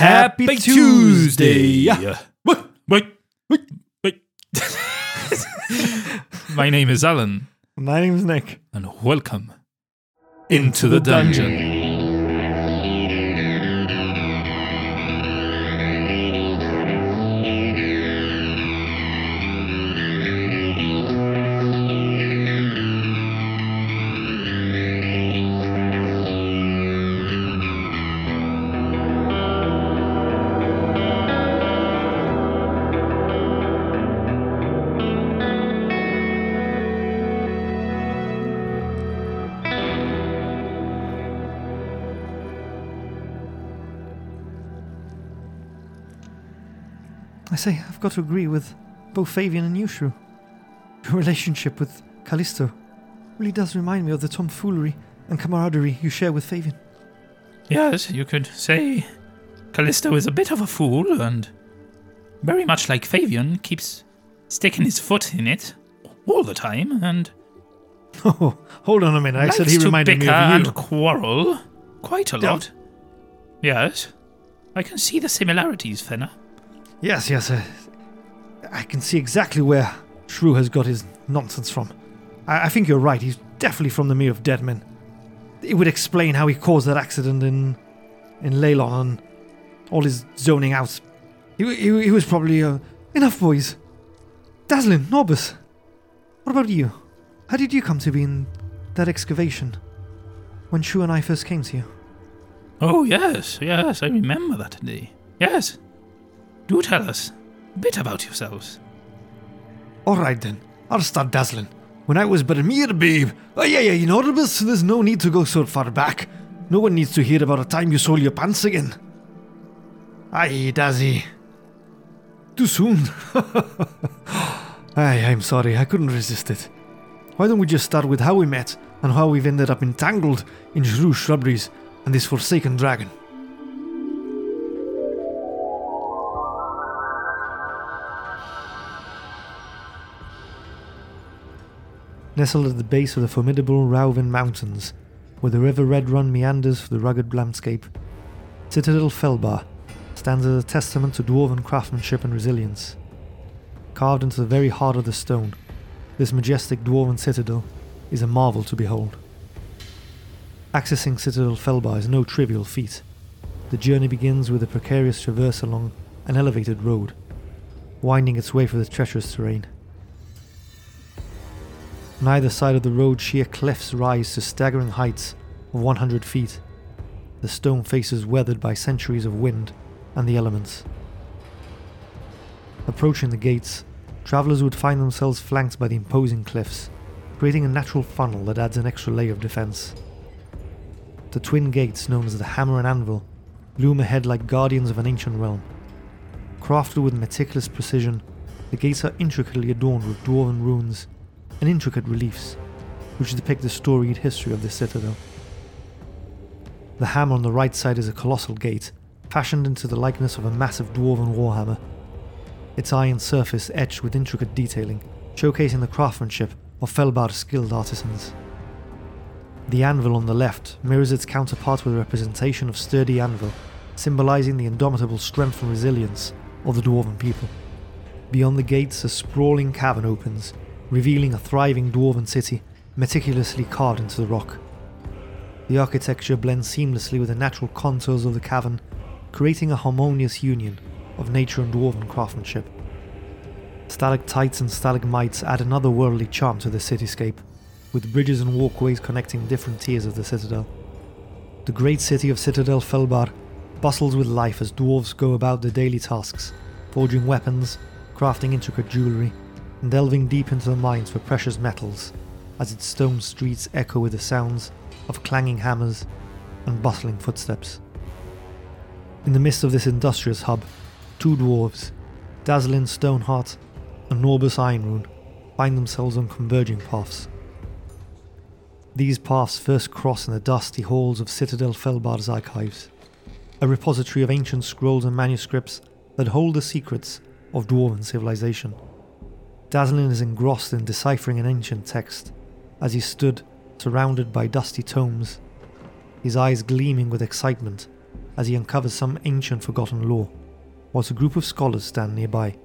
Happy Tuesday. Wait, wait, wait, wait. My name is Alan, My name is Nick. and welcome into the dungeon. I say, I've got to agree with both Fabian and Yushru. Your relationship with Callisto really does remind me of the tomfoolery and camaraderie you share with Fabian. Yes, you could say Callisto is a bit of a fool and very much like Fabian keeps sticking his foot in it all the time and Oh, hold on a minute. I said he reminded me bicker of and quarrel quite a lot. Yes, I can see the similarities, Fenner. Yes, yes. Uh, I can see exactly where Shrew has got his nonsense from. I, I think you're right. He's definitely from the Mere of Dead Men. It would explain how he caused that accident in in Leilon and all his zoning out. He, he, he was probably uh, enough, boys. Dazzlin, Norbus. What about you? How did you come to be in that excavation when Shrew and I first came to you? Oh, yes, yes, I remember that day. Yes. Do tell us a bit about yourselves. Alright then, I'll start Dazzlin. When I was but a mere babe. Oh yeah, yeah, you know, Norbus, there's no need to go so far back. No one needs to hear about a time you sold your pants again. Aye, Dazzy. Too soon. Aye, I'm sorry, I couldn't resist it. Why don't we just start with how we met and how we've ended up entangled in shrew shrubberies and this forsaken dragon? Nestled at the base of the formidable Rauvin Mountains, where the river Red Run meanders through the rugged landscape, Citadel Felbar stands as a testament to dwarven craftsmanship and resilience. Carved into the very heart of the stone, this majestic dwarven citadel is a marvel to behold. Accessing Citadel Felbar is no trivial feat. The journey begins with a precarious traverse along an elevated road, winding its way through the treacherous terrain. On either side of the road, sheer cliffs rise to staggering heights of 100 feet, the stone faces weathered by centuries of wind and the elements. Approaching the gates, travellers would find themselves flanked by the imposing cliffs, creating a natural funnel that adds an extra layer of defence. The twin gates, known as the Hammer and Anvil, loom ahead like guardians of an ancient realm. Crafted with meticulous precision, the gates are intricately adorned with dwarven runes and intricate reliefs, which depict the storied history of the citadel. The hammer on the right side is a colossal gate, fashioned into the likeness of a massive dwarven warhammer. Its iron surface etched with intricate detailing, showcasing the craftsmanship of Felbar's skilled artisans. The anvil on the left mirrors its counterpart with a representation of sturdy anvil, symbolizing the indomitable strength and resilience of the dwarven people. Beyond the gates, a sprawling cavern opens, revealing a thriving dwarven city meticulously carved into the rock. The architecture blends seamlessly with the natural contours of the cavern, creating a harmonious union of nature and dwarven craftsmanship. Stalactites and stalagmites add another worldly charm to the cityscape, with bridges and walkways connecting different tiers of the citadel. The great city of Citadel Felbar bustles with life as dwarves go about their daily tasks, forging weapons, crafting intricate jewelry, and delving deep into the mines for precious metals, as its stone streets echo with the sounds of clanging hammers and bustling footsteps. In the midst of this industrious hub, two dwarves, Dazzlin Stoneheart and Norbus Ironrune, find themselves on converging paths. These paths first cross in the dusty halls of Citadel Felbar's archives, a repository of ancient scrolls and manuscripts that hold the secrets of dwarven civilization. Dazzlin is engrossed in deciphering an ancient text as he stood surrounded by dusty tomes, his eyes gleaming with excitement as he uncovers some ancient forgotten lore, whilst a group of scholars stand nearby,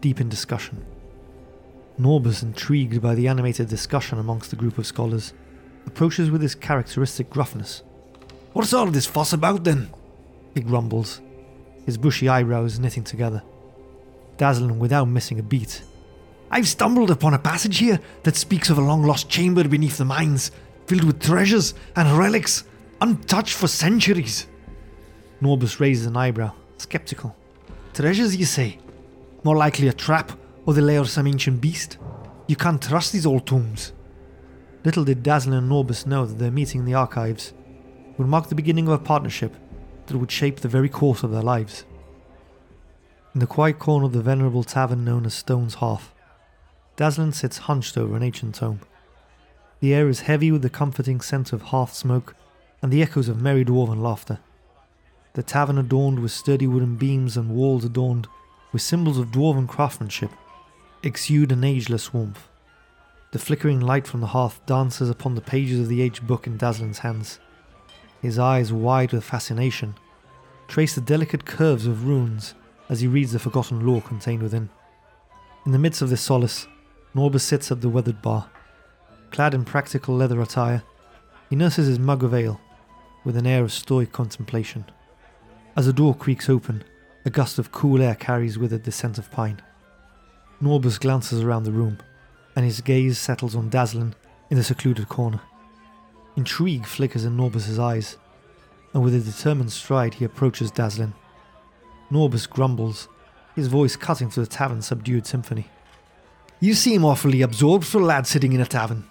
deep in discussion. Norbus, intrigued by the animated discussion amongst the group of scholars, approaches with his characteristic gruffness. What's all this fuss about then? He grumbles, his bushy eyebrows knitting together. Dazzlin without missing a beat. I've stumbled upon a passage here that speaks of a long lost chamber beneath the mines, filled with treasures and relics, untouched for centuries. Norbus raises an eyebrow, skeptical. Treasures, you say? More likely a trap or the lair of some ancient beast. You can't trust these old tombs. Little did Dazzlin and Norbus know that their meeting in the archives would mark the beginning of a partnership that would shape the very course of their lives. In the quiet corner of the venerable tavern known as Stone's Hearth, Dazzlin sits hunched over an ancient tome. The air is heavy with the comforting scent of hearth smoke and the echoes of merry dwarven laughter. The tavern adorned with sturdy wooden beams and walls adorned with symbols of dwarven craftsmanship exude an ageless warmth. The flickering light from the hearth dances upon the pages of the aged book in Dazzlin's hands. His eyes, wide with fascination, trace the delicate curves of runes as he reads the forgotten lore contained within. In the midst of this solace, Norbus sits at the weathered bar. Clad in practical leather attire, he nurses his mug of ale with an air of stoic contemplation. As a door creaks open, a gust of cool air carries with it the scent of pine. Norbus glances around the room, and his gaze settles on Dazzlin in the secluded corner. Intrigue flickers in Norbus's eyes, and with a determined stride he approaches Dazzlin. Norbus grumbles, his voice cutting through the tavern's subdued symphony. You seem awfully absorbed for a lad sitting in a tavern.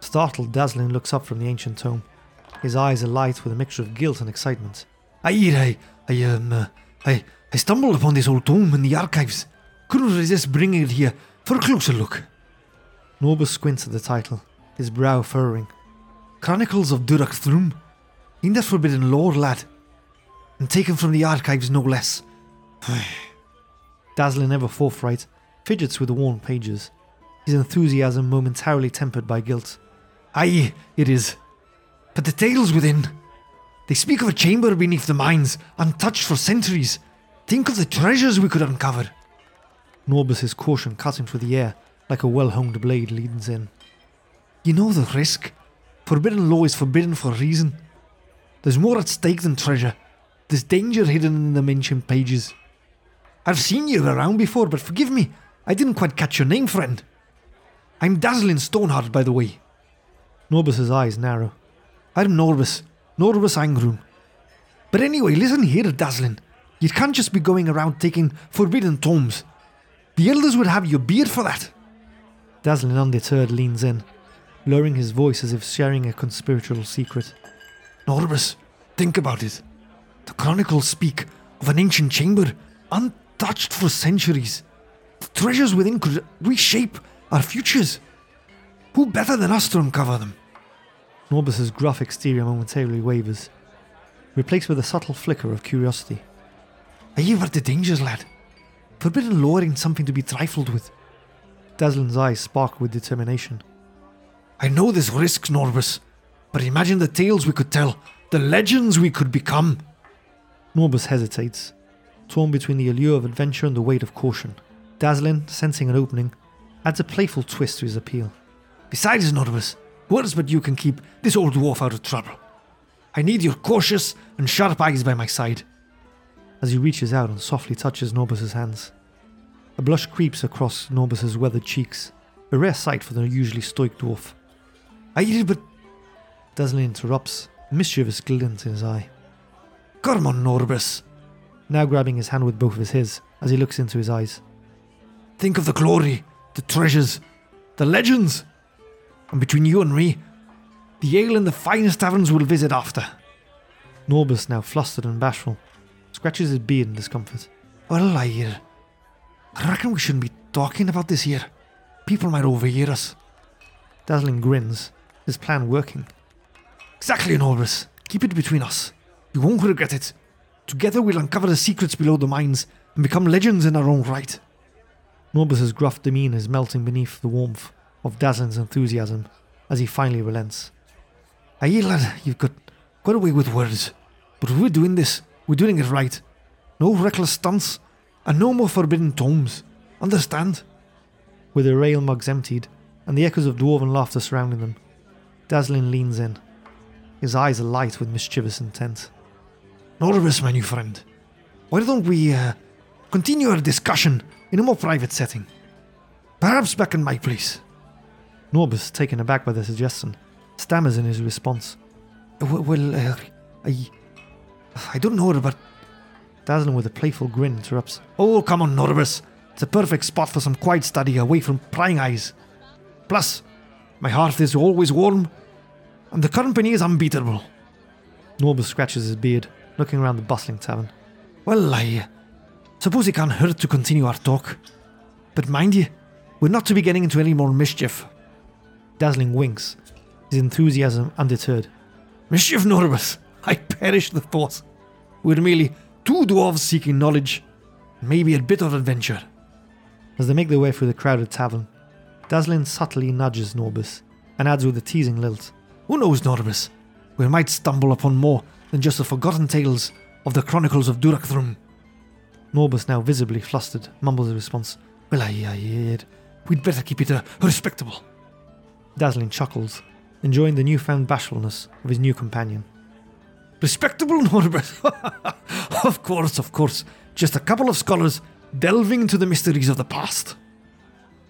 Startled, Dazzlin looks up from the ancient tome, his eyes alight with a mixture of guilt and excitement. I, I, I, um, uh, I, I stumbled upon this old tome in the archives. Couldn't resist bringing it here for a closer look. Norbus squints at the title, his brow furrowing. Chronicles of Durak Thrum. In that forbidden lore, lad. And taken from the archives, no less. Dazzlin ever forthright, fidgets with the worn pages, his enthusiasm momentarily tempered by guilt. Aye, it is. But the tales within. They speak of a chamber beneath the mines, untouched for centuries. Think of the treasures we could uncover. Norbus's caution cutting through the air like a well honed blade leans in. You know the risk. Forbidden law is forbidden for a reason. There's more at stake than treasure. There's danger hidden in the mentioned pages. I've seen you around before, but forgive me, I didn't quite catch your name, friend. I'm Dazzlin Stoneheart, by the way. Norbus's eyes narrow. I'm Norbus, Norbus Angrun. But anyway, listen here, Dazzlin. You can't just be going around taking forbidden tomes. The elders would have your beard for that. Dazzlin undeterred leans in, lowering his voice as if sharing a conspiratorial secret. Norbus, think about it. The chronicles speak of an ancient chamber, untouched for centuries. Treasures within could reshape our futures. Who better than us to uncover them? Norbus's gruff exterior momentarily wavers, replaced with a subtle flicker of curiosity. Are you aware the dangers, lad? Forbidden lore ain't something to be trifled with. Dazzlin's eyes sparkle with determination. I know there's risks, Norbus, but imagine the tales we could tell, the legends we could become. Norbus hesitates, torn between the allure of adventure and the weight of caution. Dazzlin, sensing an opening, adds a playful twist to his appeal. Besides, Norbus, words but you can keep this old dwarf out of trouble. I need your cautious and sharp eyes by my side. As he reaches out and softly touches Norbus's hands, a blush creeps across Norbus's weathered cheeks, a rare sight for the usually stoic dwarf. I did, but Dazzlin interrupts, a mischievous glint in his eye. Come on, Norbus. Now grabbing his hand with both of his as he looks into his eyes. Think of the glory, the treasures, the legends. And between you and me, the ale and the finest taverns we'll visit after. Norbus, now flustered and bashful, scratches his beard in discomfort. Well, I, I reckon we shouldn't be talking about this here. People might overhear us. Dazzlin grins, his plan working. Exactly, Norbus. Keep it between us. You won't regret it. Together we'll uncover the secrets below the mines and become legends in our own right. Norbus's gruff demeanour is melting beneath the warmth of Dazzlin's enthusiasm as he finally relents. Aye, lad, you've got, got away with words. But we're doing this, we're doing it right. No reckless stunts, and no more forbidden tomes. Understand? With their ale mugs emptied and the echoes of dwarven laughter surrounding them, Dazzlin leans in, his eyes alight with mischievous intent. Norbus, my new friend, why don't we uh, continue our discussion in a more private setting? Perhaps back in my place. Norbus, taken aback by the suggestion, stammers in his response. Well, uh, I. I don't know, but. Dazzlin, with a playful grin, interrupts. Oh, come on, Norbus. It's a perfect spot for some quiet study away from prying eyes. Plus, my hearth is always warm, and the company is unbeatable. Norbus scratches his beard, looking around the bustling tavern. Well, I suppose it can't hurt to continue our talk. But mind you, we're not to be getting into any more mischief. Dazzlin winks, his enthusiasm undeterred. Mischief, Norbus! I perish the thought. We're merely two dwarves seeking knowledge, maybe a bit of adventure. As they make their way through the crowded tavern, Dazzlin subtly nudges Norbus and adds with a teasing lilt. Who knows, Norbus? We might stumble upon more than just the forgotten tales of the Chronicles of Durakthrum. Norbus, now visibly flustered, mumbles a response. Well, I, I, we'd better keep it uh, respectable. Dazzlin chuckles, enjoying the newfound bashfulness of his new companion. Respectable, Norbert? of course, of course. Just a couple of scholars delving into the mysteries of the past.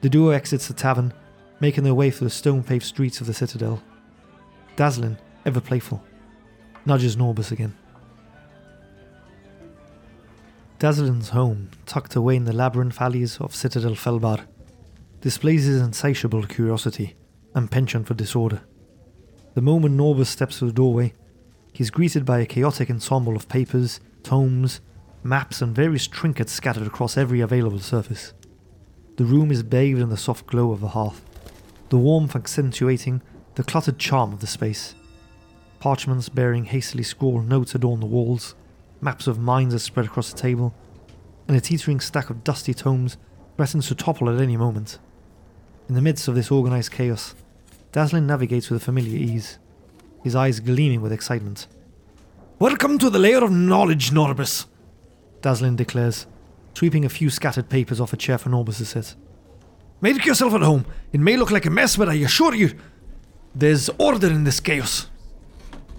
The duo exits the tavern, making their way through the stone paved streets of the citadel. Dazzlin, ever playful, nudges Norbus again. Dazzlin's home, tucked away in the labyrinth alleys of Citadel Felbar, displays his insatiable curiosity and penchant for disorder. The moment Norbus steps through the doorway, he is greeted by a chaotic ensemble of papers, tomes, maps, and various trinkets scattered across every available surface. The room is bathed in the soft glow of the hearth, the warmth accentuating the cluttered charm of the space. Parchments bearing hastily scrawled notes adorn the walls, maps of mines are spread across the table, and a teetering stack of dusty tomes threatens to topple at any moment. In the midst of this organized chaos, Dazzlin navigates with a familiar ease, his eyes gleaming with excitement. Welcome to the layer of knowledge, Norbus. Dazzlin declares, sweeping a few scattered papers off a chair for Norbus to sit. Make yourself at home. It may look like a mess, but I assure you, there's order in this chaos.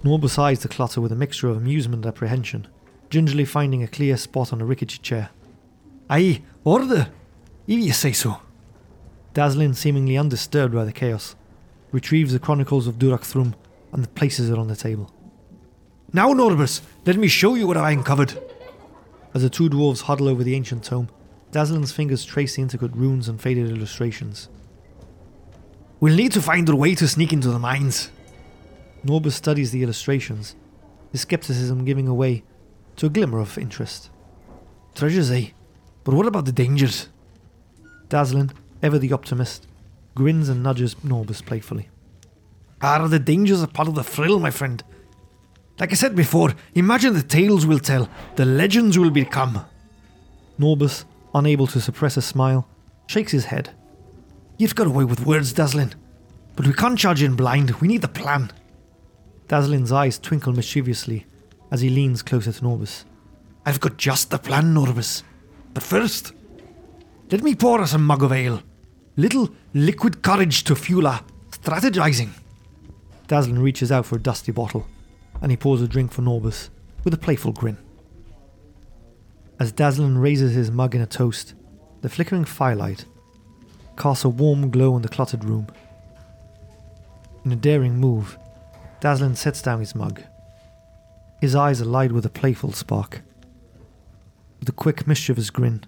Norbus eyes the clutter with a mixture of amusement and apprehension, gingerly finding a clear spot on a rickety chair. Aye, order, if you say so. Dazzlin, seemingly undisturbed by the chaos, retrieves the Chronicles of Durakthrum and places it on the table. Now, Norbus, let me show you what I uncovered. As the two dwarves huddle over the ancient tome, Dazzlin's fingers trace the intricate runes and faded illustrations. We'll need to find a way to sneak into the mines. Norbus studies the illustrations, his skepticism giving way to a glimmer of interest. Treasures, eh? But what about the dangers? Dazzlin, ever the optimist, grins and nudges Norbus playfully. Are the dangers a part of the thrill, my friend? Like I said before, imagine the tales we'll tell, the legends we'll become. Norbus, unable to suppress a smile, shakes his head. You've got away with words, Dazzlin. But we can't charge in blind, we need the plan. Dazzlin's eyes twinkle mischievously as he leans closer to Norbus. I've got just the plan, Norbus. But first, let me pour us a mug of ale. Little liquid courage to fuel our strategizing. Dazzlin reaches out for a dusty bottle, and he pours a drink for Norbus with a playful grin. As Dazzlin raises his mug in a toast, the flickering firelight casts a warm glow on the cluttered room. In a daring move, Dazzlin sets down his mug. His eyes alight with a playful spark. With a quick, mischievous grin,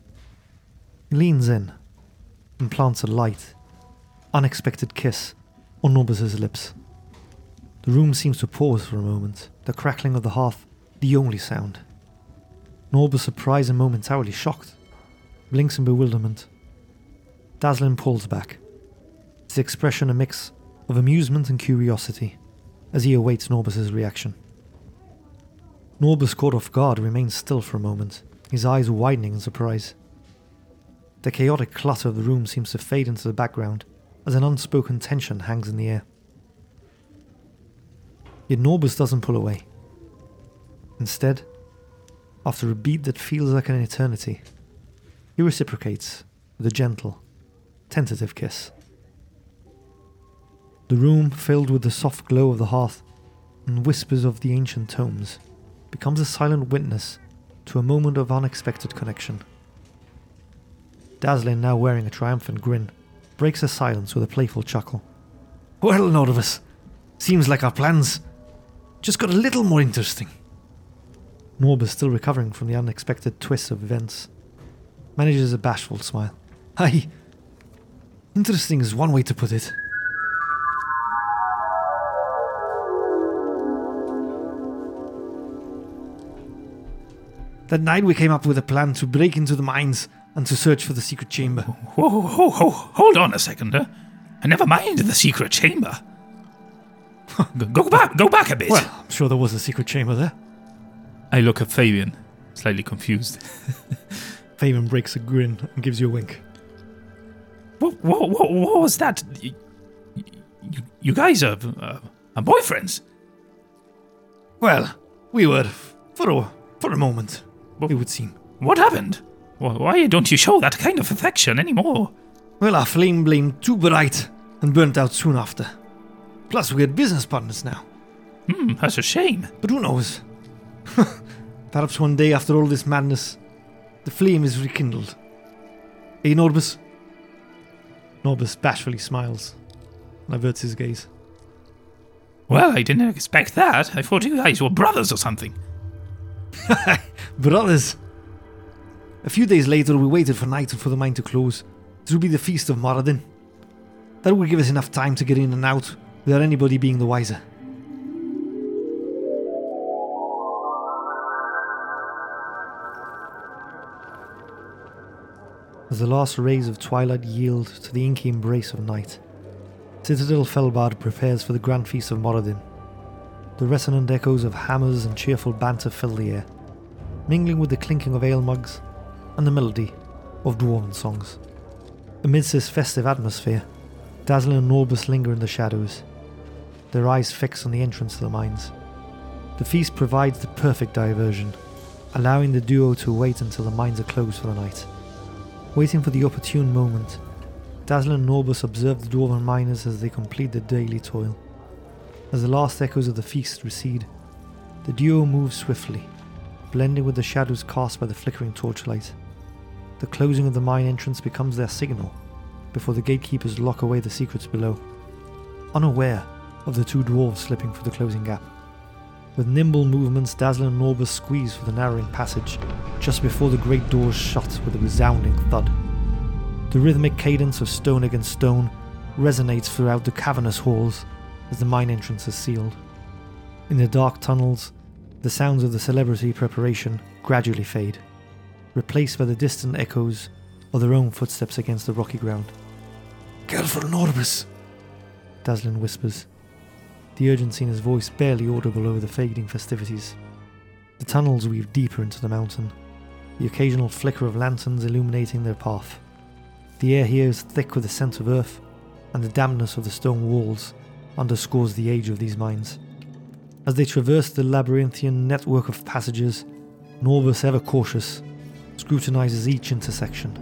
he leans in and plants a light, unexpected kiss on Norbus's lips. The room seems to pause for a moment, the crackling of the hearth the only sound. Norbus, surprised and momentarily shocked, blinks in bewilderment. Dazzlin pulls back, his expression a mix of amusement and curiosity as he awaits Norbus's reaction. Norbus, caught off guard, remains still for a moment, his eyes widening in surprise. The chaotic clutter of the room seems to fade into the background as an unspoken tension hangs in the air. Yet Norbus doesn't pull away. Instead, after a beat that feels like an eternity, he reciprocates with a gentle, tentative kiss. The room, filled with the soft glow of the hearth and whispers of the ancient tomes, becomes a silent witness to a moment of unexpected connection. Dazzlin, now wearing a triumphant grin, breaks the silence with a playful chuckle. Well, Norbus, seems like our plans just got a little more interesting. Norbus, still recovering from the unexpected twists of events, manages a bashful smile. Aye, interesting is one way to put it. That night we came up with a plan to break into the mines and to search for the secret chamber. Whoa, whoa, whoa, hold on a second. Uh, never mind the secret chamber. go, go back, go back a bit. Well, I'm sure there was a secret chamber there. I look at Fabian, slightly confused. Fabian breaks a grin and gives you a wink. What, what, what, what was that? You, you, you guys are, uh, are boyfriends? Well, we were for a, for a moment, it would seem. What happened? Why don't you show that kind of affection anymore? Well, our flame blamed too bright and burnt out soon after. Plus, we're business partners now. Hmm, that's a shame. But who knows? Perhaps one day, after all this madness, the flame is rekindled. Eh, Norbus? Norbus bashfully smiles and averts his gaze. Well, I didn't expect that. I thought you guys were brothers or something. Brothers! A few days later, we waited for night and for the mine to close. This would be the Feast of Moradin. That would give us enough time to get in and out without anybody being the wiser. As the last rays of twilight yield to the inky embrace of night, Citadel Felbar prepares for the grand feast of Moradin. The resonant echoes of hammers and cheerful banter fill the air, mingling with the clinking of ale mugs and the melody of dwarven songs. Amidst this festive atmosphere, Dazzlin and Norbus linger in the shadows, their eyes fixed on the entrance to the mines. The feast provides the perfect diversion, allowing the duo to wait until the mines are closed for the night. Waiting for the opportune moment, Dazzler and Norbus observe the dwarven miners as they complete their daily toil. As the last echoes of the feast recede, the duo moves swiftly, blending with the shadows cast by the flickering torchlight. The closing of the mine entrance becomes their signal before the gatekeepers lock away the secrets below, unaware of the two dwarves slipping through the closing gap. With nimble movements, Dazzler and Norbus squeeze for the narrowing passage just before the great doors shut with a resounding thud. The rhythmic cadence of stone against stone resonates throughout the cavernous halls as the mine entrance is sealed. In the dark tunnels, the sounds of the celebrity preparation gradually fade, replaced by the distant echoes of their own footsteps against the rocky ground. Careful, Norbus! Dazzlin whispers, the urgency in his voice barely audible over the fading festivities. The tunnels weave deeper into the mountain, the occasional flicker of lanterns illuminating their path. The air here is thick with the scent of earth, and the dampness of the stone walls underscores the age of these mines. As they traverse the labyrinthian network of passages, Norbus, ever cautious, scrutinizes each intersection.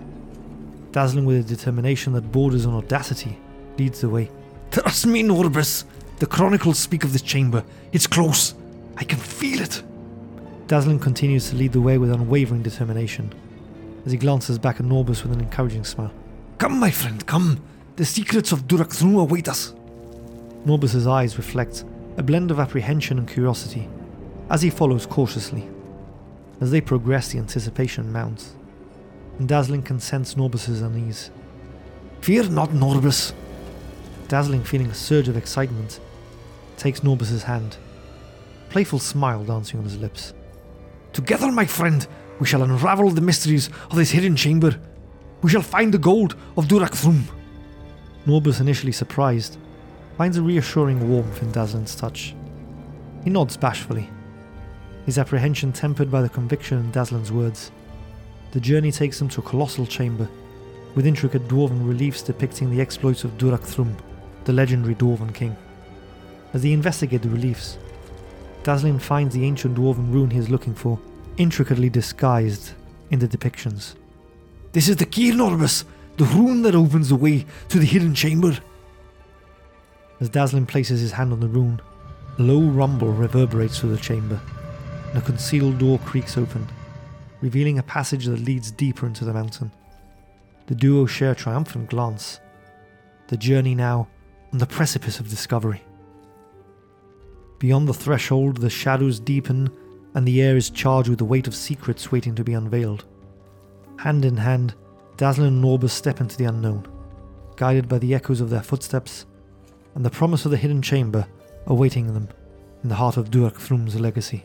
Dazzlin with a determination that borders on audacity, leads the way. Trust me, Norbus! The chronicles speak of this chamber. It's close. I can feel it. Dazzlin continues to lead the way with unwavering determination, as he glances back at Norbus with an encouraging smile. Come, my friend, come. The secrets of Durak Thrum await us. Norbus's eyes reflect a blend of apprehension and curiosity as he follows cautiously. As they progress, the anticipation mounts, and Dazzlin can sense Norbus's unease. Fear not, Norbus. Dazzlin, feeling a surge of excitement, takes Norbus's hand, playful smile dancing on his lips. Together, my friend, we shall unravel the mysteries of this hidden chamber. We shall find the gold of Durakthrum. Norbus, initially surprised, finds a reassuring warmth in Dazzlin's touch. He nods bashfully, his apprehension tempered by the conviction in Dazzlin's words. The journey takes them to a colossal chamber, with intricate dwarven reliefs depicting the exploits of Durak Thrum, the legendary dwarven king. As they investigate the reliefs, Dazzlin finds the ancient dwarven rune he is looking for, intricately disguised in the depictions. This is the key, Norbus, the rune that opens the way to the hidden chamber. As Dazzlin places his hand on the rune, a low rumble reverberates through the chamber, and a concealed door creaks open, revealing a passage that leads deeper into the mountain. The duo share a triumphant glance. The journey now on the precipice of discovery. Beyond the threshold, the shadows deepen and the air is charged with the weight of secrets waiting to be unveiled. Hand in hand, Dazzlin and Norbus step into the unknown, guided by the echoes of their footsteps and the promise of the hidden chamber awaiting them in the heart of Durak Thrum's legacy.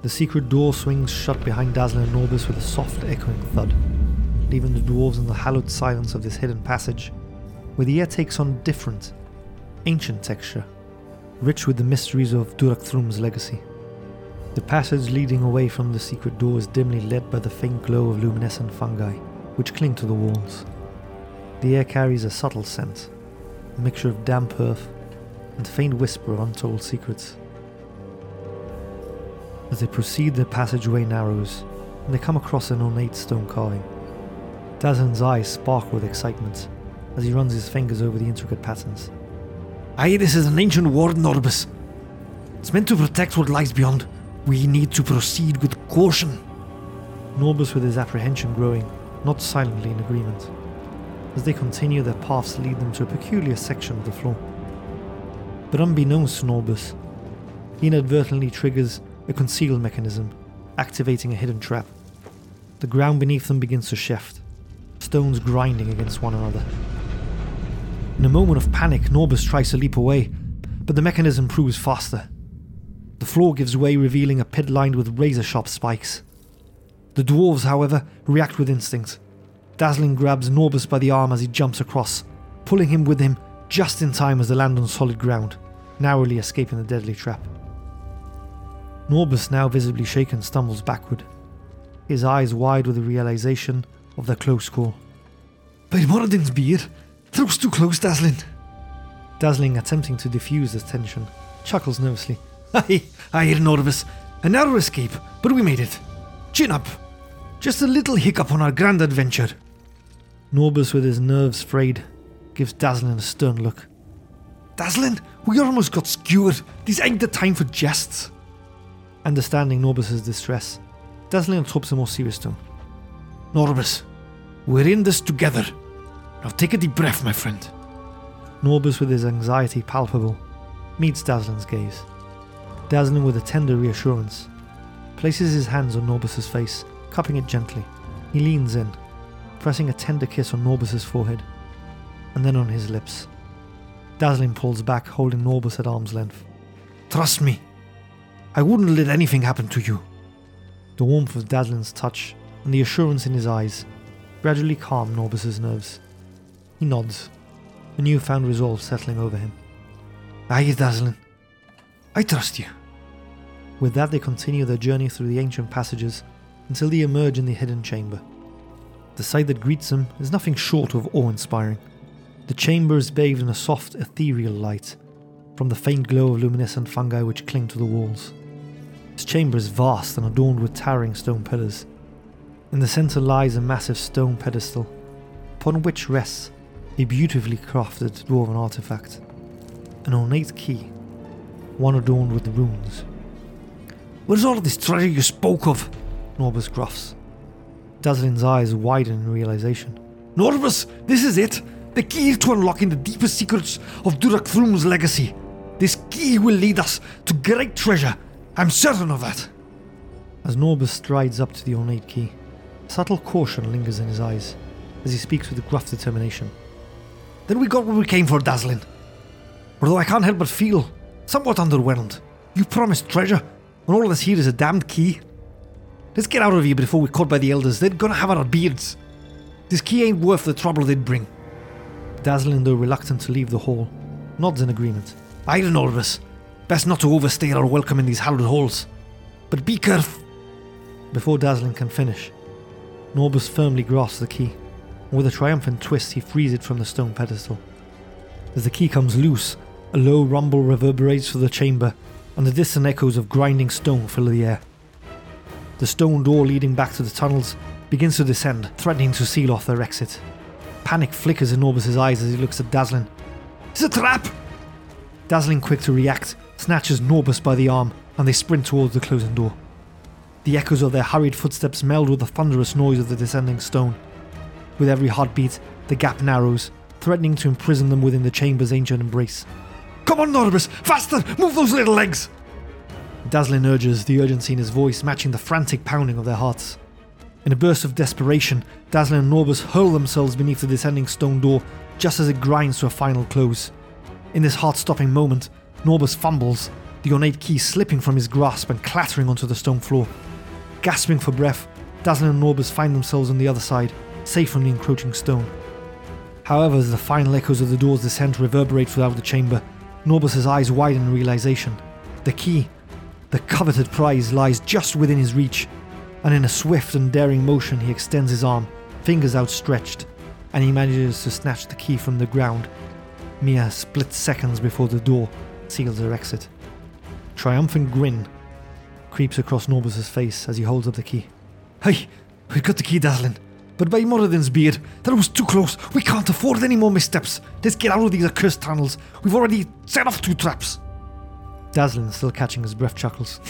The secret door swings shut behind Dazzlin and Norbus with a soft echoing thud, leaving the dwarves in the hallowed silence of this hidden passage, where the air takes on different, ancient texture, rich with the mysteries of Durak Thrum's legacy. The passage leading away from the secret door is dimly lit by the faint glow of luminescent fungi, which cling to the walls. The air carries a subtle scent, a mixture of damp earth and faint whisper of untold secrets. As they proceed, the passageway narrows, and they come across an ornate stone carving. Dazzlin's eyes sparkle with excitement as he runs his fingers over the intricate patterns. Aye, this is an ancient ward, Norbus. It's meant to protect what lies beyond. We need to proceed with caution. Norbus, with his apprehension growing, not silently in agreement. As they continue, their paths lead them to a peculiar section of the floor. But unbeknownst to Norbus, he inadvertently triggers a conceal mechanism, activating a hidden trap. The ground beneath them begins to shift, stones grinding against one another. In a moment of panic, Norbus tries to leap away, but the mechanism proves faster. The floor gives way, revealing a pit lined with razor sharp spikes. The dwarves, however, react with instinct. Dazzlin grabs Norbus by the arm as he jumps across, pulling him with him just in time as they land on solid ground, narrowly escaping the deadly trap. Norbus, now visibly shaken, stumbles backward, his eyes wide with the realization of their close call. By Moradin's beard, that was too close, Dazzlin. Dazzling, attempting to diffuse the tension, chuckles nervously. Aye, aye, Norbus. A narrow escape, but we made it. Chin up. Just a little hiccup on our grand adventure. Norbus, with his nerves frayed, gives Dazzlin a stern look. Dazzlin, we almost got skewered. This ain't the time for jests. Understanding Norbus's distress, Dazzlin adopts a more serious tone. Norbus, we're in this together. Now take a deep breath, my friend. Norbus, with his anxiety palpable, meets Dazzlin's gaze. Dazzlin, with a tender reassurance, places his hands on Norbus's face, cupping it gently. He leans in, pressing a tender kiss on Norbus's forehead, and then on his lips. Dazzlin pulls back, holding Norbus at arm's length. Trust me. I wouldn't let anything happen to you. The warmth of Dazzlin's touch and the assurance in his eyes gradually calm Norbus's nerves. He nods, a newfound resolve settling over him. Aye, Dazzlin. I trust you. With that, they continue their journey through the ancient passages until they emerge in the hidden chamber. The sight that greets him is nothing short of awe inspiring. The chamber is bathed in a soft, ethereal light from the faint glow of luminescent fungi which cling to the walls. This chamber is vast and adorned with towering stone pillars. In the center lies a massive stone pedestal, upon which rests a beautifully crafted dwarven artifact, an ornate key, one adorned with runes. Where's all of this treasure you spoke of? Norbus gruffs. Dazzlin's eyes widen in realization. Norbus, this is it! The key to unlocking the deepest secrets of Durak Thrum's legacy. This key will lead us to great treasure. I'm certain of that. As Norbus strides up to the ornate key, subtle caution lingers in his eyes as he speaks with gruff determination. Then we got what we came for, Dazzlin. Although I can't help but feel somewhat underwhelmed. You promised treasure, and all that's here is a damned key. Let's get out of here before we're caught by the elders. They're gonna have our beards. This key ain't worth the trouble they'd bring. Dazzlin, though reluctant to leave the hall, nods in agreement. I don't know this. Best not to overstay our welcome in these hallowed halls. But be careful. Before Dazzlin can finish, Norbus firmly grasps the key, and with a triumphant twist, he frees it from the stone pedestal. As the key comes loose, A low rumble reverberates through the chamber, and the distant echoes of grinding stone fill the air. The stone door leading back to the tunnels begins to descend, threatening to seal off their exit. Panic flickers in Norbus's eyes as he looks at Dazzlin. It's a trap! Dazzlin, quick to react, snatches Norbus by the arm, and they sprint towards the closing door. The echoes of their hurried footsteps meld with the thunderous noise of the descending stone. With every heartbeat, the gap narrows, threatening to imprison them within the chamber's ancient embrace. Come on, Norbus! Faster! Move those little legs! Dazzlin urges, the urgency in his voice matching the frantic pounding of their hearts. In a burst of desperation, Dazzlin and Norbus hurl themselves beneath the descending stone door just as it grinds to a final close. In this heart stopping moment, Norbus fumbles, the ornate key slipping from his grasp and clattering onto the stone floor. Gasping for breath, Dazzlin and Norbus find themselves on the other side, safe from the encroaching stone. However, as the final echoes of the door's descent reverberate throughout the chamber, Norbus's eyes widen in realization. The key, the coveted prize, lies just within his reach, and in a swift and daring motion, he extends his arm, fingers outstretched, and he manages to snatch the key from the ground, mere split seconds before the door seals her exit. Triumphant grin creeps across Norbus's face as he holds up the key. Hey, we've got the key, Dazzlin. But by Moradin's beard, that was too close. We can't afford any more missteps. Let's get out of these accursed tunnels. We've already set off two traps. Dazzlin, still catching his breath, chuckles.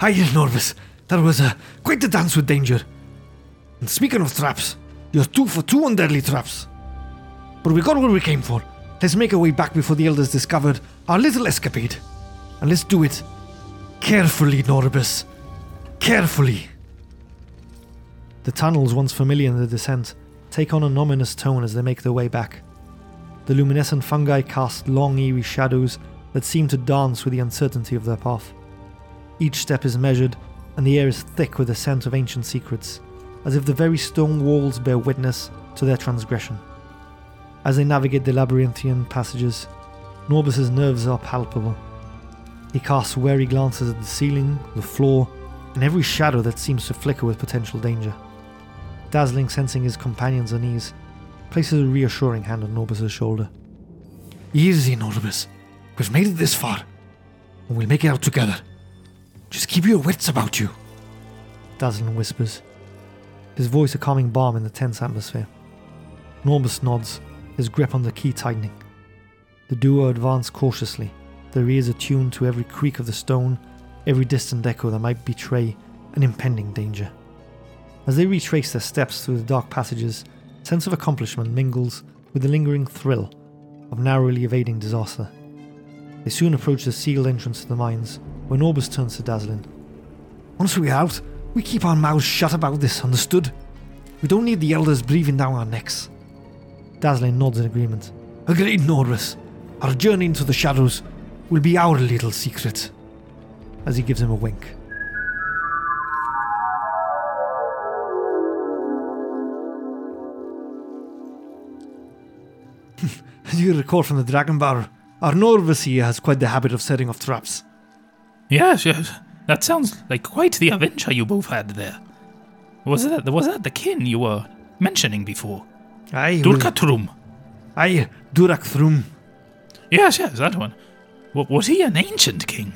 Hi, Norbus. That was uh, quite a dance with danger. And speaking of traps, you're two for two on deadly traps. But we got what we came for. Let's make our way back before the elders discovered our little escapade. And let's do it carefully, Norbus. Carefully. The tunnels, once familiar in the descent, take on an ominous tone as they make their way back. The luminescent fungi cast long, eerie shadows that seem to dance with the uncertainty of their path. Each step is measured, and the air is thick with the scent of ancient secrets, as if the very stone walls bear witness to their transgression. As they navigate the labyrinthian passages, Norbus's nerves are palpable. He casts wary glances at the ceiling, the floor, and every shadow that seems to flicker with potential danger. Dazzlin, sensing his companion's unease, places a reassuring hand on Norbus's shoulder. Easy, Norbus. We've made it this far, and we'll make it out together. Just keep your wits about you. Dazzlin whispers, his voice a calming balm in the tense atmosphere. Norbus nods, his grip on the key tightening. The duo advance cautiously, their ears attuned to every creak of the stone, every distant echo that might betray an impending danger. As they retrace their steps through the dark passages, a sense of accomplishment mingles with the lingering thrill of narrowly evading disaster. They soon approach the sealed entrance to the mines, when Norbus turns to Dazzlin. Once we're out, we keep our mouths shut about this, understood? We don't need the elders breathing down our necks. Dazzlin nods in agreement. Agreed, Norbus. Our journey into the shadows will be our little secret. As he gives him a wink. As you recall from the Dragon Bar, our Norbus has quite the habit of setting off traps. Yes, yes. That sounds like quite the adventure you both had there. Was that was that the kin you were mentioning before? Aye, well, Durkatrum. aye, Durak Thrum. Yes, yes, that one. W- was he an ancient king?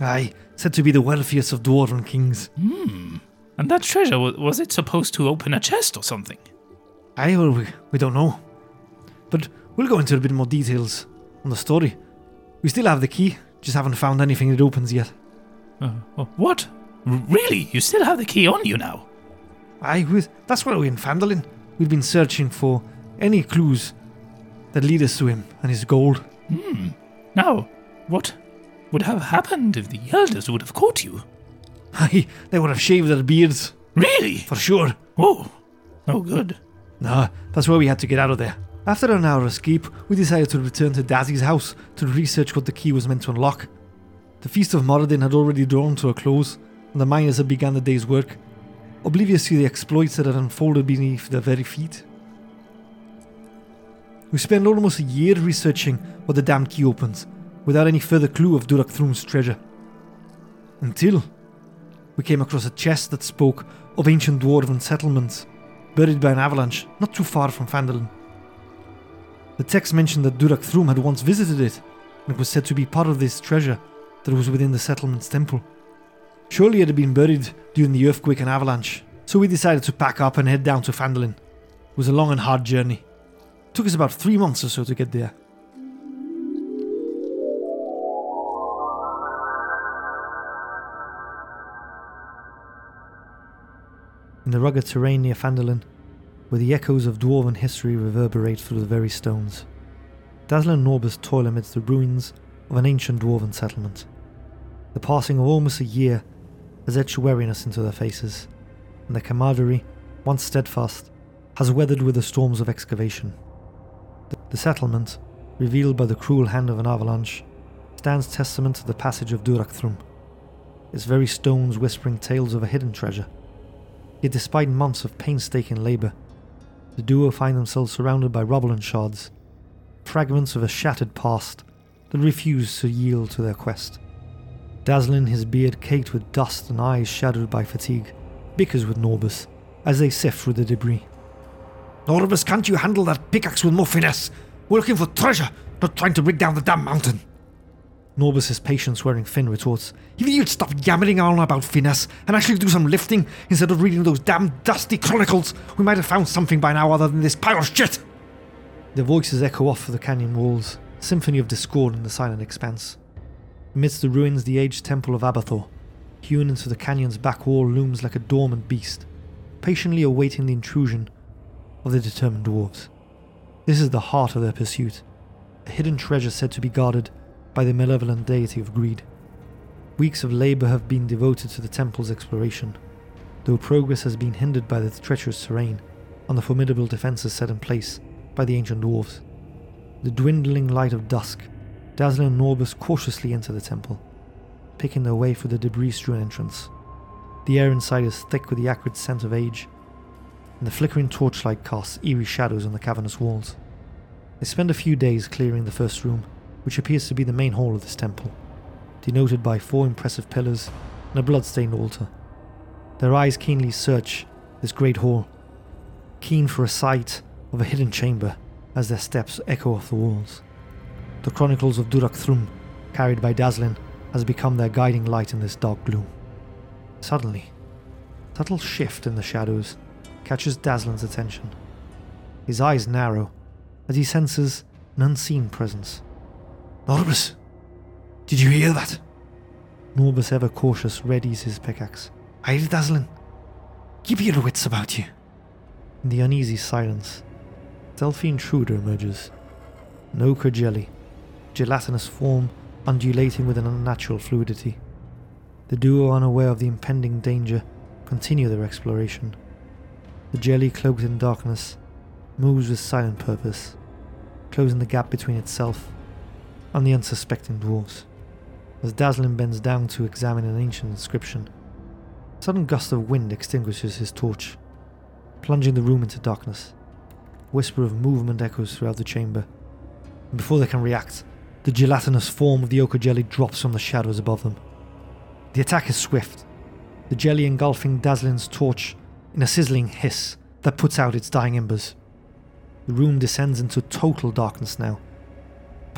Aye, said to be the wealthiest of dwarven kings. Hmm. And that treasure was it supposed to open a chest or something? Aye, well, we, we don't know. But we'll go into a bit more details on the story. We still have the key, just haven't found anything that opens yet. Uh, uh, what? R- really? You still have the key on you now? Aye, that's why we're in Phandalin. We've been searching for any clues that lead us to him and his gold. Hmm. Now, what would have happened if the elders would have caught you? Aye, they would have shaved their beards, Really? for sure. Oh, no good. Nah, that's why we had to get out of there. After an hour escape, we decided to return to Dazzy's house to research what the key was meant to unlock. The Feast of Moradin had already drawn to a close, and the miners had begun the day's work, oblivious to the exploits that had unfolded beneath their very feet. We spent almost a year researching what the damned key opens, without any further clue of Durak Thrum's treasure. Until we came across a chest that spoke of ancient dwarven settlements buried by an avalanche not too far from Phandalin. The text mentioned that Durak Thrum had once visited it, and it was said to be part of this treasure that was within the settlement's temple. Surely it had been buried during the earthquake and avalanche, so we decided to pack up and head down to Phandalin. It was a long and hard journey. It took us about three months or so to get there. In the rugged terrain near Phandalin, where the echoes of dwarven history reverberate through the very stones, Dazzlin and Norbus toil amidst the ruins of an ancient dwarven settlement. The passing of almost a year has etched weariness into their faces, and their camaraderie, once steadfast, has weathered with the storms of excavation. The, settlement, revealed by the cruel hand of an avalanche, stands testament to the passage of Durak its very stones whispering tales of a hidden treasure. Yet despite months of painstaking labour, the duo find themselves surrounded by rubble and shards, fragments of a shattered past that refuse to yield to their quest. Dazzlin, his beard caked with dust and eyes shadowed by fatigue, bickers with Norbus as they sift through the debris. Norbus, can't you handle that pickaxe with more finesse? We're looking for treasure, not trying to rig down the damn mountain. Norbus's patience wearing thin retorts. If you'd stop yammering on about finesse and actually do some lifting instead of reading those damn dusty chronicles, we might have found something by now other than this pile of shit. Their voices echo off the canyon walls, symphony of discord in the silent expanse. Amidst the ruins, the aged temple of Abbathor, hewn into the canyon's back wall, looms like a dormant beast, patiently awaiting the intrusion of the determined dwarves. This is the heart of their pursuit, a hidden treasure said to be guarded by the malevolent deity of greed. Weeks of labour have been devoted to the temple's exploration, though progress has been hindered by the treacherous terrain and the formidable defences set in place by the ancient dwarves. The dwindling light of dusk, Dazzlin and Norbus cautiously enter the temple, picking their way through the debris strewn entrance. The air inside is thick with the acrid scent of age, and the flickering torchlight casts eerie shadows on the cavernous walls. They spend a few days clearing the first room, which appears to be the main hall of this temple, denoted by four impressive pillars and a blood-stained altar. Their eyes keenly search this great hall, keen for a sight of a hidden chamber as their steps echo off the walls. The chronicles of Durak Thrum, carried by Dazzlin, has become their guiding light in this dark gloom. Suddenly, a subtle shift in the shadows catches Dazzlin's attention. His eyes narrow as he senses an unseen presence. Norbus, did you hear that? Norbus, ever cautious, readies his pickaxe. Aye, Dazzlin. Keep your wits about you. In the uneasy silence, stealthy intruder emerges. An ochre jelly, gelatinous form undulating with an unnatural fluidity. The duo, unaware of the impending danger, continue their exploration. The jelly, cloaked in darkness, moves with silent purpose, closing the gap between itself and the unsuspecting dwarfs. As Dazzlin bends down to examine an ancient inscription, a sudden gust of wind extinguishes his torch, plunging the room into darkness. A whisper of movement echoes throughout the chamber, and before they can react, the gelatinous form of the ochre jelly drops from the shadows above them. The attack is swift, the jelly engulfing Dazzlin's torch in a sizzling hiss that puts out its dying embers. The room descends into total darkness now,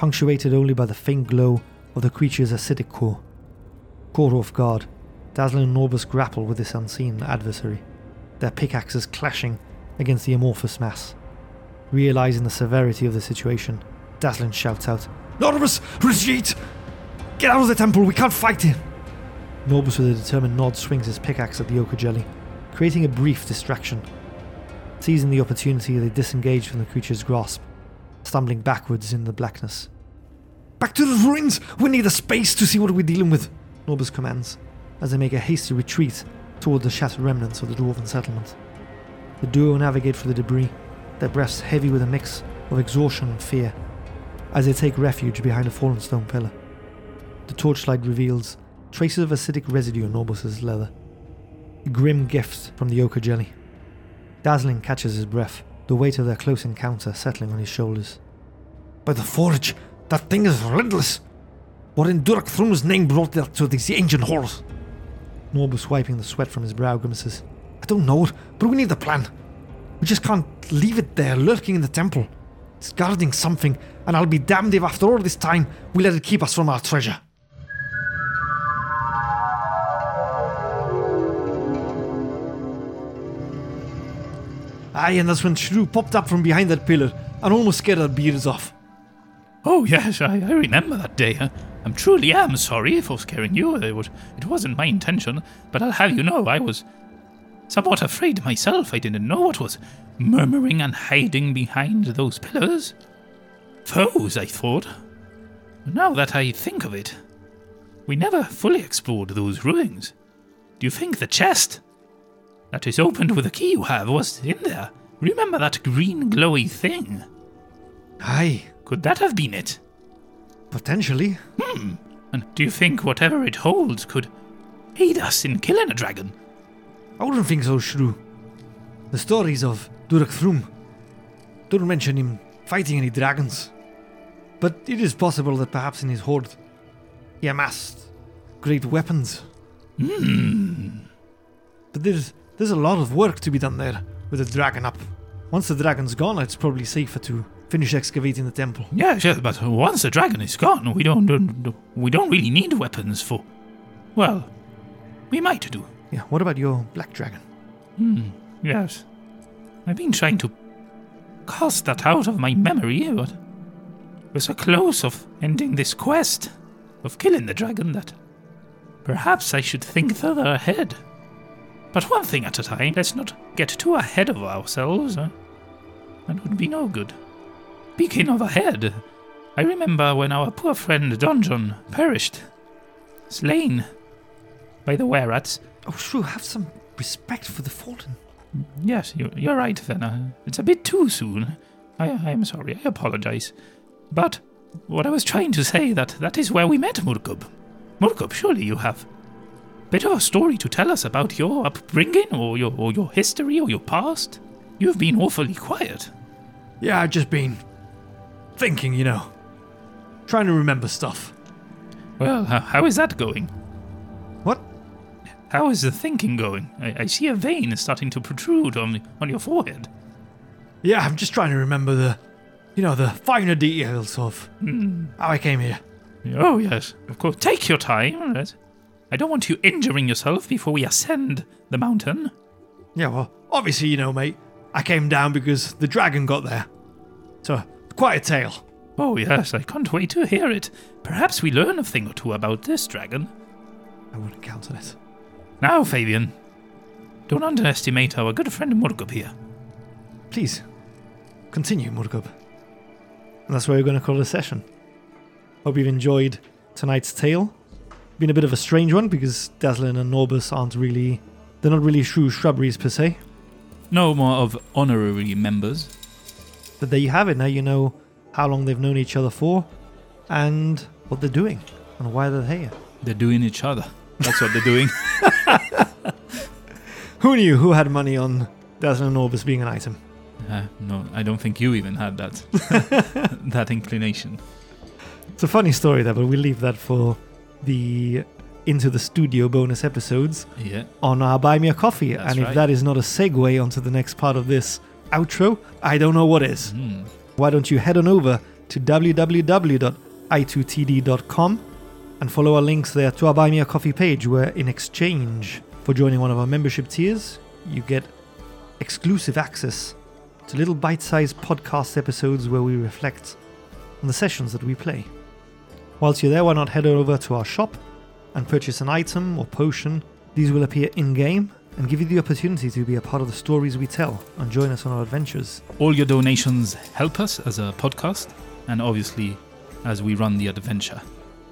punctuated only by the faint glow of the creature's acidic core. Caught off guard, Dazzlin and Norbus grapple with this unseen adversary, their pickaxes clashing against the amorphous mass. Realizing the severity of the situation, Dazzlin shouts out, Norbus, retreat! Get out of the temple, we can't fight him! Norbus, with a determined nod, swings his pickaxe at the ochre jelly, creating a brief distraction. Seizing the opportunity, they disengage from the creature's grasp stumbling backwards in the blackness. Back to the ruins! We need a space to see what we're dealing with! Norbus commands, as they make a hasty retreat toward the shattered remnants of the dwarven settlement. The duo navigate through the debris, their breaths heavy with a mix of exhaustion and fear, as they take refuge behind a fallen stone pillar. The torchlight reveals traces of acidic residue on Norbus's leather, a grim gift from the ochre jelly. Dazzlin catches his breath the weight of their close encounter settling on his shoulders. By the forge, that thing is relentless. What in Durak Thrum's name brought that to these ancient halls? Norbus wiping the sweat from his brow grimaces. I don't know it, but we need a plan. We just can't leave it there lurking in the temple. It's guarding something, and I'll be damned if after all this time we let it keep us from our treasure. Aye, and that's when Shrew popped up from behind that pillar and almost scared our beards off. Oh, yes, I, I remember that day. I, I'm truly am sorry for scaring you. It, was, it wasn't my intention, but I'll have you know I was somewhat afraid myself. I didn't know what was murmuring and hiding behind those pillars. Foes, I thought. Now that I think of it, we never fully explored those ruins. Do you think the chest that is opened with a key you have was in there? Remember that green glowy thing? Aye, Could that have been it? potentially. And do you think whatever it holds could aid us in killing a dragon? I wouldn't think so, Shrew. The stories of Durak Thrum don't mention him fighting any dragons. But it is possible that perhaps in his hoard he amassed great weapons. Hmm. But there's there's a lot of work to be done there with the dragon up. Once the dragon's gone, it's probably safer to finish excavating the temple. Yeah, sure, but once the dragon is gone, we don't, don't we don't really need weapons for. Well, we might do. Yeah, what about your black dragon? Hmm. Yes, I've been trying to cast that out of my memory, but we're so close of ending this quest of killing the dragon that perhaps I should think further ahead. But one thing at a time. Let's not get too ahead of ourselves. That would be no good. Speaking of ahead, I remember when our poor friend Donjon perished, slain by the were rats. Oh, Shrew, have some respect for the fallen. Yes, you're, you're right, Venna. It's a bit too soon. I, I am sorry. I apologize. But what I was trying to say that that is where we met Murkub. Murkub, surely you have bit of a story to tell us about your upbringing or your or your history or your past. You've been awfully quiet. Yeah, I've just been thinking, you know, trying to remember stuff. Well, how, how is that going? What? How is the thinking going? I, I see a vein starting to protrude on on your forehead. Yeah, I'm just trying to remember the, you know, the finer details of hmm. how I came here. Oh, yes, of course. Take your time. Right? I don't want you injuring yourself before we ascend the mountain. Yeah, well, obviously, you know, mate, I came down because the dragon got there. So, quite a tale. Oh, yes, I can't wait to hear it. Perhaps we learn a thing or two about this dragon. I wouldn't count on it. Now, Fabian, don't underestimate our good friend Murgub here. Please, continue, Murgub. And that's where we're going to call a session. Hope you've enjoyed tonight's tale. Been a bit of a strange one because Dazzlin and Norbus aren't really. They're not really true shrubberies per se. No more of honorary members. But there you have it. Now you know how long they've known each other for and what they're doing and why they're here. They're doing each other. That's what they're doing. Who knew who had money on Dazzlin and Norbus being an item? uh, no, I don't think you even had that that inclination. It's a funny story, there, but we'll leave that for the Into the Studio bonus episodes Yeah. on our Buy Me a Coffee. That's and if right. that is not a segue onto the next part of this outro, I don't know what is. Hmm. Why don't you head on over to www.i2td.com and follow our links there to our Buy Me a Coffee page, where in exchange for joining one of our membership tiers, you get exclusive access to little bite sized podcast episodes where we reflect on the sessions that we play. Whilst you're there, why not head over to our shop and purchase an item or potion? These will appear in game and give you the opportunity to be a part of the stories we tell and join us on our adventures. All your donations help us as a podcast, and obviously as we run the adventure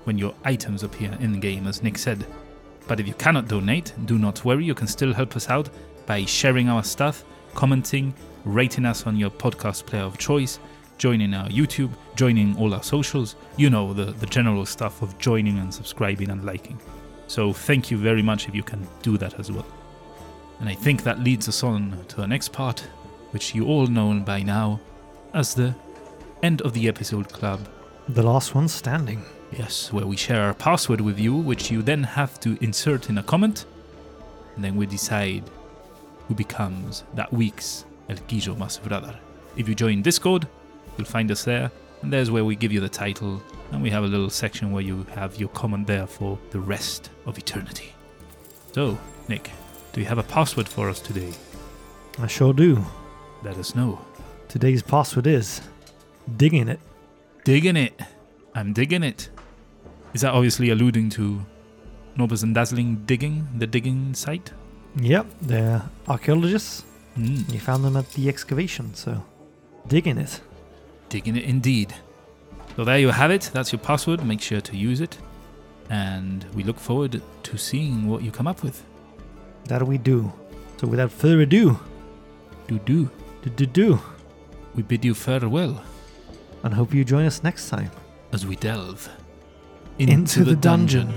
when your items appear in game, as Nick said. But if you cannot donate, do not worry, you can still help us out by sharing our stuff, commenting, rating us on your podcast player of choice, joining our YouTube, joining all our socials. You know, the, the general stuff of joining and subscribing and liking. So thank you very much if you can do that as well. And I think that leads us on to our next part, which you all know by now as the end of the episode club. The last one standing. Yes, where we share our password with you, which you then have to insert in a comment, and then we decide who becomes that week's El Guillo Mas Brother. If you join Discord, You'll find us there, and there's where we give you the title, and we have a little section where you have your comment there for the rest of eternity. So, Nick, do you have a password for us today? I sure do. Let us know. Today's password is digging it. Digging it. I'm digging it. Is that obviously alluding to Norbus and Dazzlin digging, the digging site? Yep, they're archaeologists. Mm, You found them at the excavation, so digging it. Digging it indeed. So there you have it. That's your password. Make sure to use it. And we look forward to seeing what you come up with. That we do. So without further ado, Do do. do do do, We bid you farewell and hope you join us next time as we delve into, the dungeon.